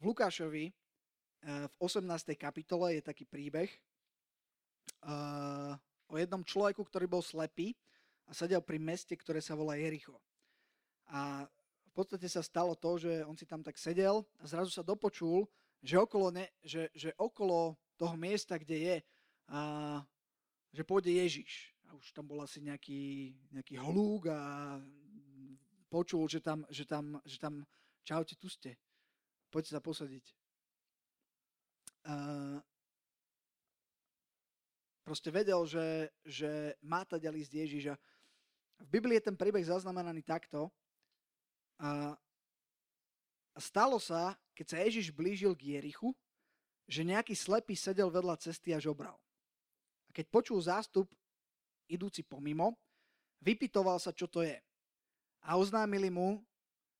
v Lukášovi eh, v 18. kapitole je taký príbeh uh, o jednom človeku, ktorý bol slepý a sedel pri meste, ktoré sa volá Jericho. A v podstate sa stalo to, že on si tam tak sedel a zrazu sa dopočul, že okolo, ne, že, že okolo toho miesta, kde je, a, že pôjde Ježiš. A už tam bol asi nejaký, nejaký hlúk a počul, že tam, že tam, že tam čaute, tu ste, poďte sa posadiť. A, proste vedel, že, že má teda ísť Ježiš. A v Biblii je ten príbeh zaznamenaný takto. A stalo sa, keď sa Ježiš blížil k Jerichu, že nejaký slepý sedel vedľa cesty a žobral. A keď počul zástup idúci pomimo, vypitoval sa, čo to je. A oznámili mu,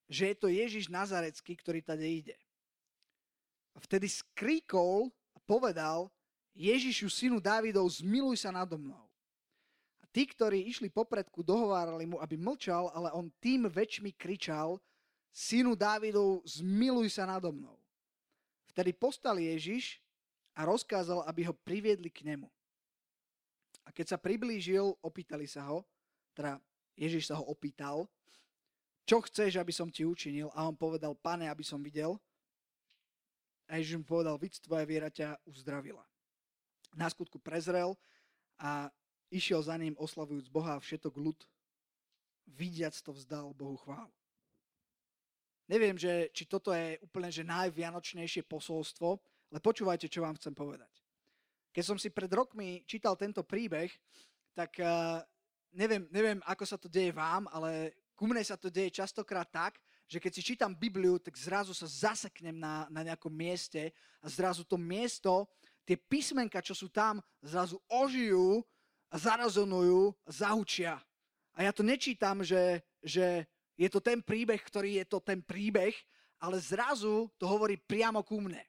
že je to Ježiš Nazarecký, ktorý tady ide. Vtedy skríkol a povedal, Ježišu, synu Dávidov, zmiluj sa nado mnou. A tí, ktorí išli popredku, dohovárali mu, aby mlčal, ale on tým väčšmi kričal, synu Dávidov, zmiluj sa nado mnou. Vtedy postal Ježiš a rozkázal, aby ho priviedli k nemu. A keď sa priblížil, opýtali sa ho, teda Ježiš sa ho opýtal, čo chceš, aby som ti učinil? A on povedal, pane, aby som videl. A Ježiš mu povedal, vidť tvoja viera ťa uzdravila na skutku prezrel a išiel za ním oslavujúc Boha a všetok ľud vidiac to vzdal Bohu chválu. Neviem, že, či toto je úplne že najvianočnejšie posolstvo, ale počúvajte, čo vám chcem povedať. Keď som si pred rokmi čítal tento príbeh, tak uh, neviem, neviem, ako sa to deje vám, ale ku mne sa to deje častokrát tak, že keď si čítam Bibliu, tak zrazu sa zaseknem na, na nejakom mieste a zrazu to miesto tie písmenka, čo sú tam, zrazu ožijú a zarazonujú a zahučia. A ja to nečítam, že, že je to ten príbeh, ktorý je to ten príbeh, ale zrazu to hovorí priamo ku mne.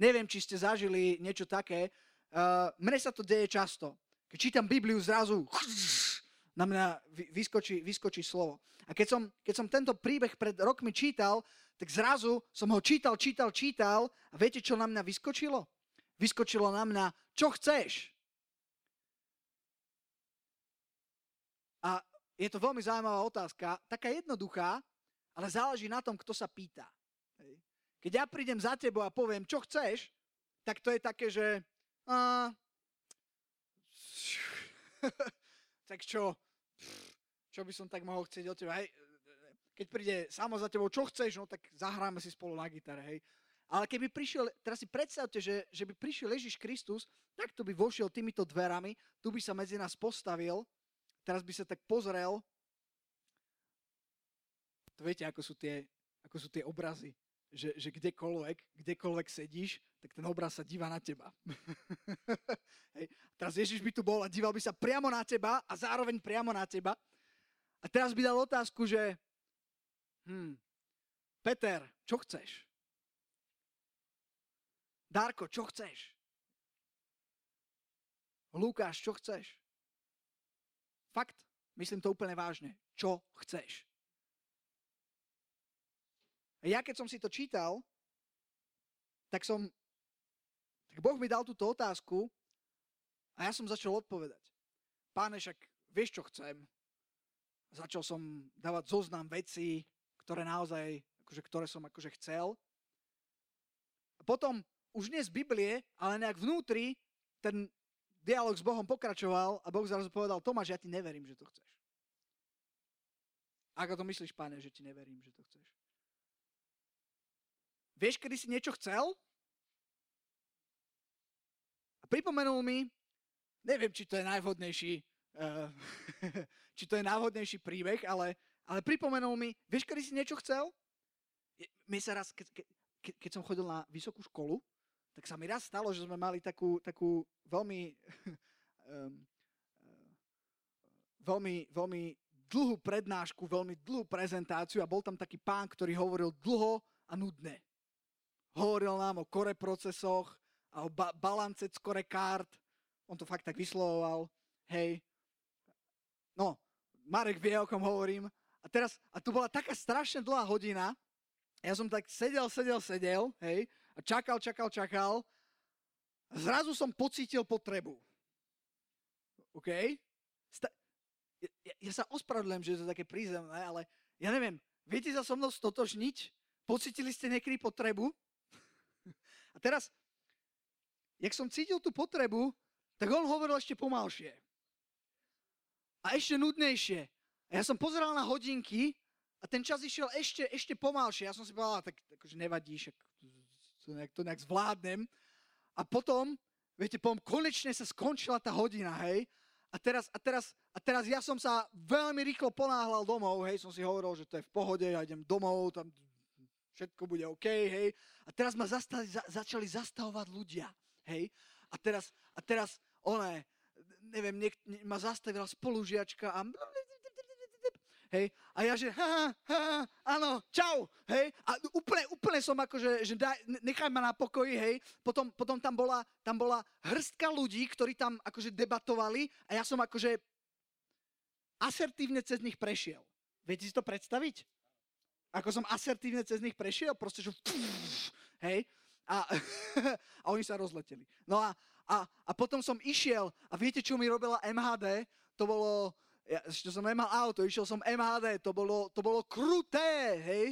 Neviem, či ste zažili niečo také. Uh, mne sa to deje často. Keď čítam Bibliu, zrazu na mňa vyskočí, vyskočí slovo. A keď som, keď som tento príbeh pred rokmi čítal, tak zrazu som ho čítal, čítal, čítal a viete, čo na mňa vyskočilo? vyskočilo na mňa, čo chceš? A je to veľmi zaujímavá otázka, taká jednoduchá, ale záleží na tom, kto sa pýta. Keď ja prídem za tebou a poviem, čo chceš, tak to je také, že... A, tak čo? Čo by som tak mohol chcieť od teba? Keď príde samo za tebou, čo chceš, no tak zahráme si spolu na gitare, hej. Ale keby prišiel, teraz si predstavte, že, že by prišiel Ježiš Kristus, tak to by vošiel týmito dverami, tu by sa medzi nás postavil, teraz by sa tak pozrel. To viete, ako sú tie, ako sú tie obrazy, že, že kdekoľvek, kdekoľvek sedíš, tak ten obraz sa díva na teba. Hej. Teraz Ježiš by tu bol a díval by sa priamo na teba a zároveň priamo na teba. A teraz by dal otázku, že hm, Peter, čo chceš? Darko, čo chceš? Lukáš, čo chceš? Fakt, myslím to úplne vážne. Čo chceš? A ja keď som si to čítal, tak som, tak Boh mi dal túto otázku a ja som začal odpovedať. Páne, však vieš, čo chcem? Začal som dávať zoznam vecí, ktoré naozaj, akože, ktoré som akože chcel. A potom už nie z Biblie, ale nejak vnútri ten dialog s Bohom pokračoval a Boh zrazu povedal, Tomáš, ja ti neverím, že to chceš. Ako to myslíš, páne, že ti neverím, že to chceš? Vieš, kedy si niečo chcel? A pripomenul mi, neviem, či to je najvhodnejší, uh, či to je najvhodnejší príbeh, ale, ale pripomenul mi, vieš, kedy si niečo chcel? Mi sa raz, ke, ke, keď som chodil na vysokú školu, tak sa mi raz stalo, že sme mali takú, takú veľmi, um, veľmi, veľmi dlhú prednášku, veľmi dlhú prezentáciu a bol tam taký pán, ktorý hovoril dlho a nudne. Hovoril nám o kore procesoch a o ba- balance kore kart. On to fakt tak vyslovoval. Hej. No, Marek vie, o kom hovorím. A teraz, a tu bola taká strašne dlhá hodina, Ja som tak sedel, sedel, sedel, hej, a čakal, čakal, čakal. A zrazu som pocítil potrebu. OK? Sta- ja, ja sa ospravedlňujem, že je to také prízemné, ale ja neviem, viete sa so mnou stotožniť? Pocítili ste niekedy potrebu? A teraz, jak som cítil tú potrebu, tak on hovoril ešte pomalšie. A ešte nudnejšie. A ja som pozeral na hodinky a ten čas išiel ešte, ešte pomalšie. Ja som si povedal, tak akože nevadí, však to nejak, to nejak zvládnem. A potom, viete, potom konečne sa skončila tá hodina, hej. A teraz, a, teraz, a teraz ja som sa veľmi rýchlo ponáhľal domov, hej, som si hovoril, že to je v pohode, ja idem domov, tam všetko bude OK, hej. A teraz ma zastali, za, začali zastavovať ľudia, hej. A teraz, a teraz, oné, neviem, niek, ma zastavila spolužiačka a hej, a ja že, ha, ha, áno, čau, hej, a úplne, úplne som akože, že daj, nechaj ma na pokoji, hej, potom, potom tam, bola, tam bola hrstka ľudí, ktorí tam akože debatovali a ja som akože asertívne cez nich prešiel. Viete si to predstaviť? Ako som asertívne cez nich prešiel, proste, že pff, hej, a, a oni sa rozleteli. No a, a, a potom som išiel a viete, čo mi robila MHD? To bolo, ja, ešte som nemal auto, išiel som MHD, to bolo, to bolo kruté, hej.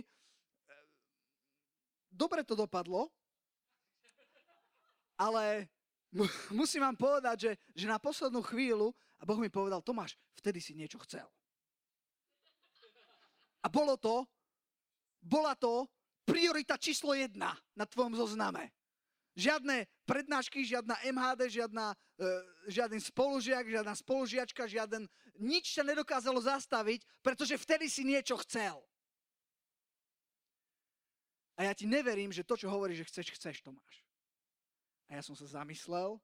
Dobre to dopadlo, ale musím vám povedať, že, že na poslednú chvíľu, a Boh mi povedal, Tomáš, vtedy si niečo chcel. A bolo to, bola to priorita číslo jedna na tvojom zozname. Žiadne prednášky, žiadna MHD, žiadna, e, žiaden spolužiak, žiadna spolužiačka, žiaden... Nič sa nedokázalo zastaviť, pretože vtedy si niečo chcel. A ja ti neverím, že to, čo hovoríš, že chceš, chceš, to máš. A ja som sa zamyslel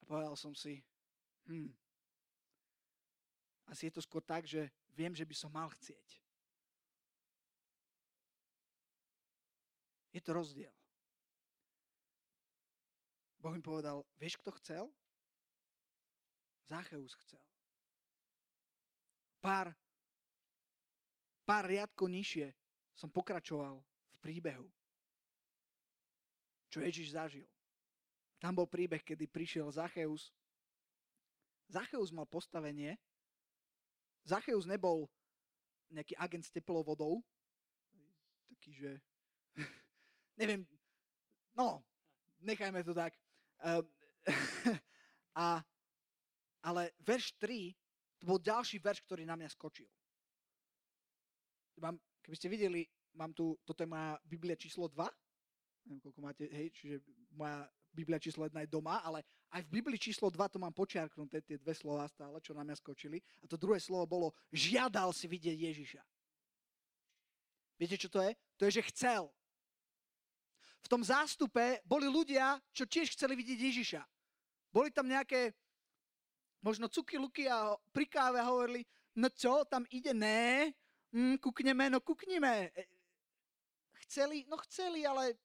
a povedal som si, hm, asi je to skôr tak, že viem, že by som mal chcieť. Je to rozdiel. Boh mi povedal, vieš, kto chcel? Zácheus chcel. Pár, pár riadkov nižšie som pokračoval v príbehu, čo Ježiš zažil. Tam bol príbeh, kedy prišiel Zacheus. Zacheus mal postavenie. Zacheus nebol nejaký agent s teplou vodou. Taký, že... neviem, no, nechajme to tak. Ehm, a, ale verš 3, to bol ďalší verš, ktorý na mňa skočil. Mám, keby ste videli, mám tu, toto je moja Biblia číslo 2, neviem, koľko máte, hej, čiže moja Biblia číslo 1 je doma, ale aj v Biblii číslo 2 to mám počiarknuté, tie dve slova stále, čo na mňa skočili. A to druhé slovo bolo, žiadal si vidieť Ježiša. Viete, čo to je? To je, že chcel v tom zástupe boli ľudia, čo tiež chceli vidieť Ježiša. Boli tam nejaké možno cuky, luky a pri káve hovorili, no čo, tam ide, ne, mm, kukneme, no kuknime. E, chceli, no chceli, ale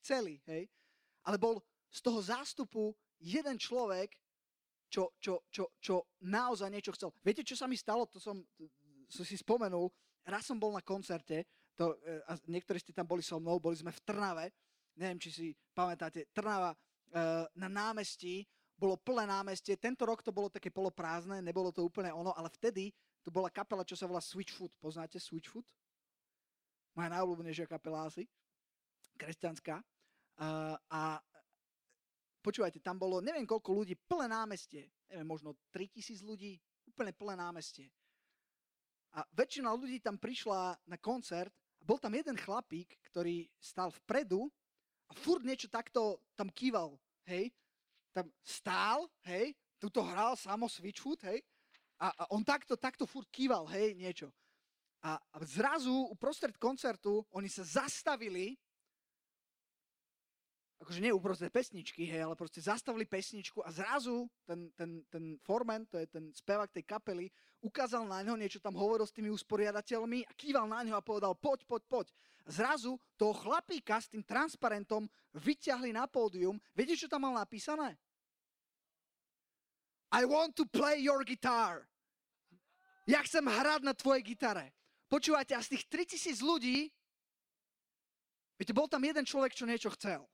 chceli, hej. Ale bol z toho zástupu jeden človek, čo, čo, čo, čo naozaj niečo chcel. Viete, čo sa mi stalo? To som, som si spomenul. Raz som bol na koncerte to, e, a niektorí ste tam boli so mnou, boli sme v Trnave, neviem, či si pamätáte, Trnava e, na námestí, bolo plné námestie, tento rok to bolo také poloprázdne, nebolo to úplne ono, ale vtedy to bola kapela, čo sa volá Switchfoot. Poznáte Switchfoot? Moja najobľúbenejšia kapela asi, kresťanská. Uh, a počúvajte, tam bolo neviem koľko ľudí, plné námestie, neviem, možno 3000 ľudí, úplne plné námestie. A väčšina ľudí tam prišla na koncert bol tam jeden chlapík, ktorý stal vpredu a furt niečo takto tam kýval, hej. Tam stál, hej, tuto hral samo Switchfoot, hej. A, a on takto, takto furt kýval, hej, niečo. A, a zrazu uprostred koncertu oni sa zastavili akože nie uprostred pesničky, hej, ale proste zastavili pesničku a zrazu ten, ten, ten forman, to je ten spevák tej kapely, ukázal na ňo, niečo tam hovoril s tými usporiadateľmi a kýval na ňo a povedal poď, poď, poď. Zrazu toho chlapíka s tým transparentom vyťahli na pódium. Viete, čo tam mal napísané? I want to play your guitar. Ja chcem hrať na tvojej gitare. Počúvajte, a z tých 3000 ľudí Viete, bol tam jeden človek, čo niečo chcel.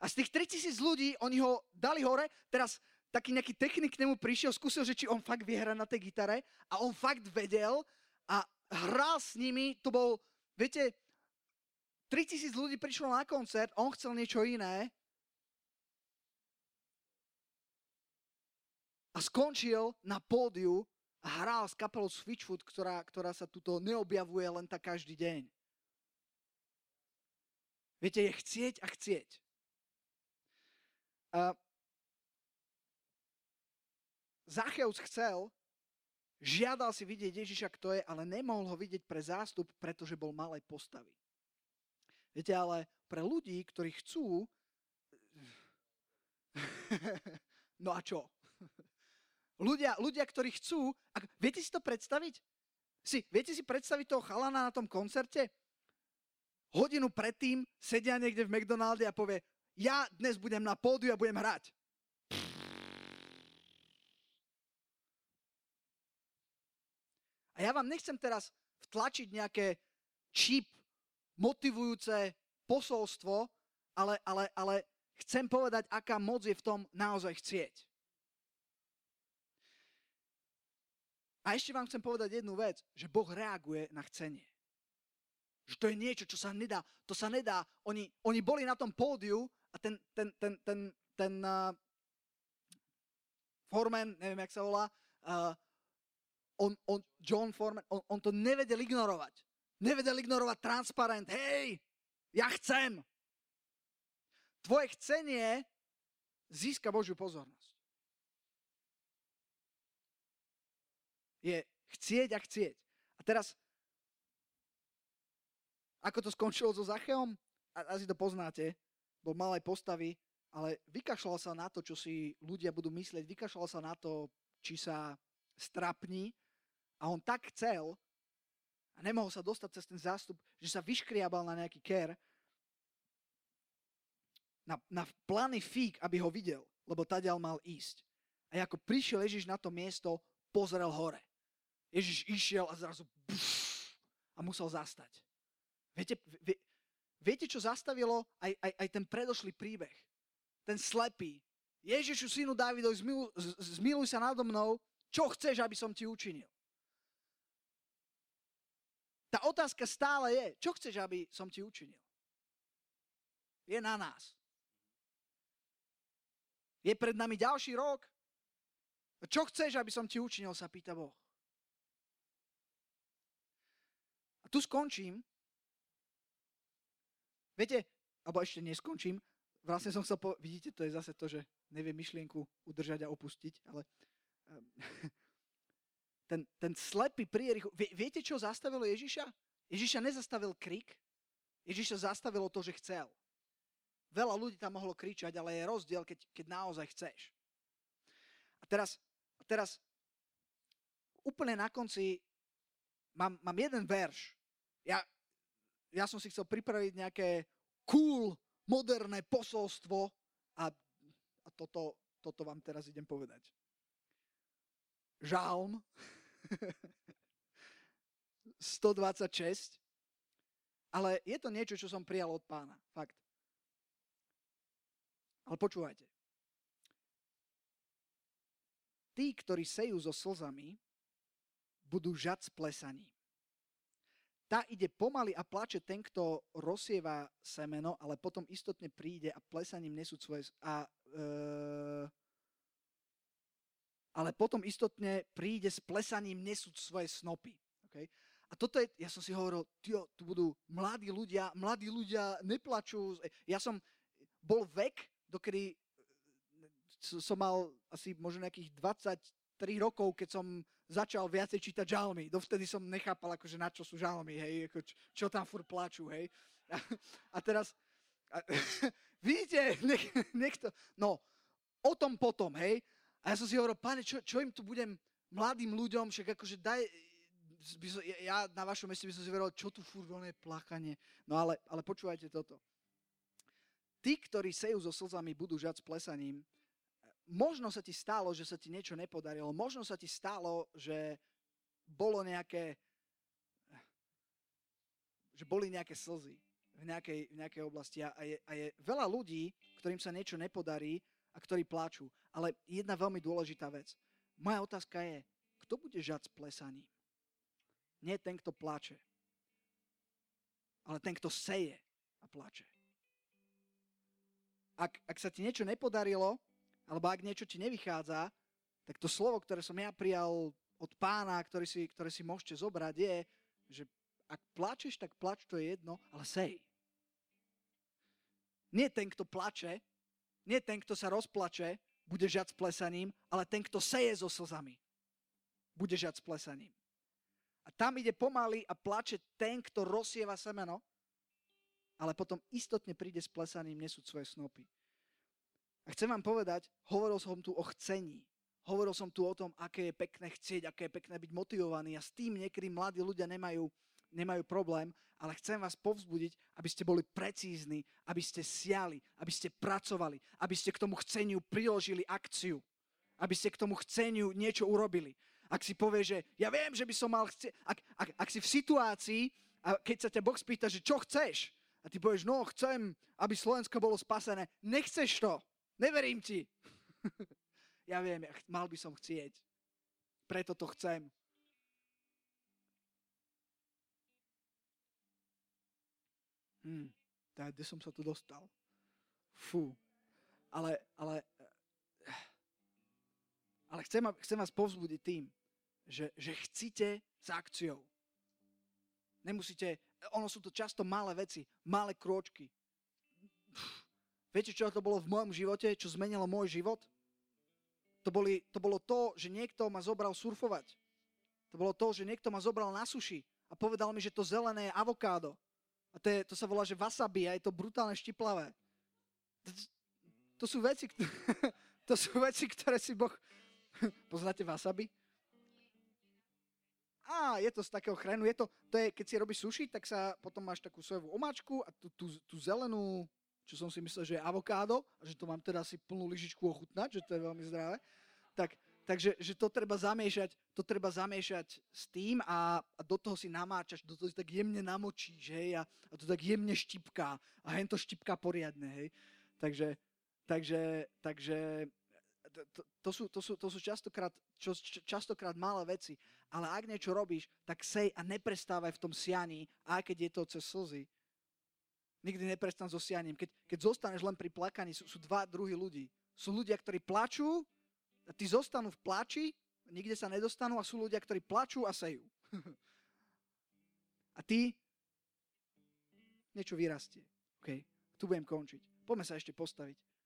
A z tých 3000 ľudí, oni ho dali hore, teraz taký nejaký technik k nemu prišiel, skúsil, že či on fakt hrať na tej gitare a on fakt vedel a hral s nimi, to bol, viete, 3000 ľudí prišlo na koncert, on chcel niečo iné a skončil na pódiu a hral s kapelou Switchfoot, ktorá, ktorá sa tuto neobjavuje len tak každý deň. Viete, je chcieť a chcieť. A Zacheus chcel, žiadal si vidieť Ježiša, kto je, ale nemohol ho vidieť pre zástup, pretože bol malej postavy. Viete, ale pre ľudí, ktorí chcú... no a čo? ľudia, ľudia, ktorí chcú... Ak, viete si to predstaviť? Si, viete si predstaviť toho chalana na tom koncerte? Hodinu predtým sedia niekde v McDonalde a povie, ja dnes budem na pódiu a budem hrať. A ja vám nechcem teraz vtlačiť nejaké čip motivujúce posolstvo, ale, ale, ale chcem povedať, aká moc je v tom naozaj chcieť. A ešte vám chcem povedať jednu vec, že Boh reaguje na chcenie. Že to je niečo, čo sa nedá. To sa nedá. Oni, oni boli na tom pódiu a ten, ten, ten, ten, ten uh, Foreman, neviem, jak sa volá, uh, on, on, John Foreman, on, on to nevedel ignorovať. Nevedel ignorovať transparent. Hej, ja chcem. Tvoje chcenie získa Božiu pozornosť. Je chcieť a chcieť. A teraz, ako to skončilo so Zacheom? A, asi to poznáte bol malej postavy, ale vykašľal sa na to, čo si ľudia budú myslieť, vykašľal sa na to, či sa strapní a on tak chcel a nemohol sa dostať cez ten zástup, že sa vyškriabal na nejaký ker, na, na plány fík, aby ho videl, lebo tadiaľ mal ísť. A ako prišiel Ježiš na to miesto, pozrel hore. Ježiš išiel a zrazu buf, a musel zastať. Viete, vie, Viete, čo zastavilo aj, aj, aj ten predošlý príbeh? Ten slepý. Ježišu, synu Dávidov, zmiluj, zmiluj sa nado mnou, čo chceš, aby som ti učinil? Tá otázka stále je, čo chceš, aby som ti učinil? Je na nás. Je pred nami ďalší rok. Čo chceš, aby som ti učinil, sa pýta Boh. A tu skončím Viete, alebo ešte neskončím, vlastne som chcel povedať, vidíte, to je zase to, že neviem myšlienku udržať a opustiť, ale um, ten, ten slepý pri viete, čo zastavilo Ježiša? Ježiša nezastavil krik, Ježiša zastavilo to, že chcel. Veľa ľudí tam mohlo kričať, ale je rozdiel, keď, keď naozaj chceš. A teraz, teraz úplne na konci mám, mám jeden verš. Ja, ja som si chcel pripraviť nejaké cool, moderné posolstvo a, a toto, toto vám teraz idem povedať. Žálm 126, ale je to niečo, čo som prijal od pána. Fakt. Ale počúvajte. Tí, ktorí sejú so slzami, budú žať s plesaním. Tá ide pomaly a plače ten, kto rozsieva semeno, ale potom istotne príde a plesaním nesú svoje... A, e, ale potom istotne príde s plesaním nesú svoje snopy. Okay? A toto je, ja som si hovoril, tio, tu budú mladí ľudia, mladí ľudia neplačú. Ja som bol vek, dokedy som mal asi možno nejakých 23 rokov, keď som začal viacej čítať žalmy. Dovtedy som nechápal, akože na čo sú žalmy, hej, ako čo, čo tam fur plačú, hej. A, a teraz, a, vidíte, nech, nech to, no, o tom potom, hej. A ja som si hovoril, pane, čo, čo im tu budem mladým ľuďom, však akože daj, ja na vašom meste by som si hovoril, čo tu furt je plakanie. No ale, ale počúvajte toto. Tí, ktorí sejú so slzami, budú žať s plesaním, možno sa ti stalo, že sa ti niečo nepodarilo, možno sa ti stalo, že bolo nejaké, že boli nejaké slzy. v nejakej, v nejakej oblasti a je, a je veľa ľudí, ktorým sa niečo nepodarí a ktorí pláču. Ale jedna veľmi dôležitá vec. Moja otázka je, kto bude žať s plesaním? Nie ten, kto plače, ale ten, kto seje a plače. Ak, ak sa ti niečo nepodarilo, alebo ak niečo ti nevychádza, tak to slovo, ktoré som ja prijal od pána, ktoré si, ktoré si môžete zobrať, je, že ak plačeš, tak plač, to je jedno, ale sej. Nie ten, kto plače, nie ten, kto sa rozplače, bude žať s plesaním, ale ten, kto seje so slzami, bude žať s plesaním. A tam ide pomaly a plače ten, kto rozsieva semeno, ale potom istotne príde s plesaním nesúť svoje snopy. A chcem vám povedať, hovoril som tu o chcení. Hovoril som tu o tom, aké je pekné chcieť, aké je pekné byť motivovaný. A s tým niekedy mladí ľudia nemajú, nemajú problém, ale chcem vás povzbudiť, aby ste boli precízni, aby ste siali, aby ste pracovali, aby ste k tomu chceniu priložili akciu, aby ste k tomu chceniu niečo urobili. Ak si povie, že ja viem, že by som mal chcieť, ak, ak, ak si v situácii, a keď sa ťa Boh spýta, že čo chceš, a ty povieš, no chcem, aby Slovensko bolo spasené, nechceš to, neverím ti. Ja viem, mal by som chcieť. Preto to chcem. Hm, tak kde som sa tu dostal? Fú. Ale, ale, ale chcem, chcem vás povzbudiť tým, že, že chcíte s akciou. Nemusíte, ono sú to často malé veci, malé krôčky. Viete, čo to bolo v mojom živote, čo zmenilo môj život? To, boli, to bolo to, že niekto ma zobral surfovať. To bolo to, že niekto ma zobral na suši a povedal mi, že to zelené je avokádo. A to, je, to sa volá, že wasabi a je to brutálne štiplavé. To, to sú veci, to sú veci, ktoré si Boh... Poznáte wasabi? Á, je to z takého chrenu. Je to, to je, keď si robíš suši, tak sa potom máš takú sojovú omáčku a tú, tú, tú zelenú čo som si myslel, že je avokádo, a že to mám teda si plnú lyžičku ochutnať, že to je veľmi zdravé, tak, takže že to treba zamiešať, to treba zamiešať s tým a, a do toho si namáčaš, do toho si tak jemne namočíš, hej, a, a to tak jemne štipká a hen to štipká poriadne, hej. Takže, takže, takže to, to, sú, to, sú, to sú častokrát, čo, častokrát malé veci, ale ak niečo robíš, tak sej a neprestávaj v tom sianí, aj keď je to cez slzy, Nikdy neprestan so sianím. Keď, keď zostaneš len pri plakaní, sú, sú dva druhy ľudí. Sú ľudia, ktorí plačú, a tí zostanú v plači, nikde sa nedostanú a sú ľudia, ktorí plačú a sejú. a ty niečo vyrastie. Okay. Tu budem končiť. Poďme sa ešte postaviť.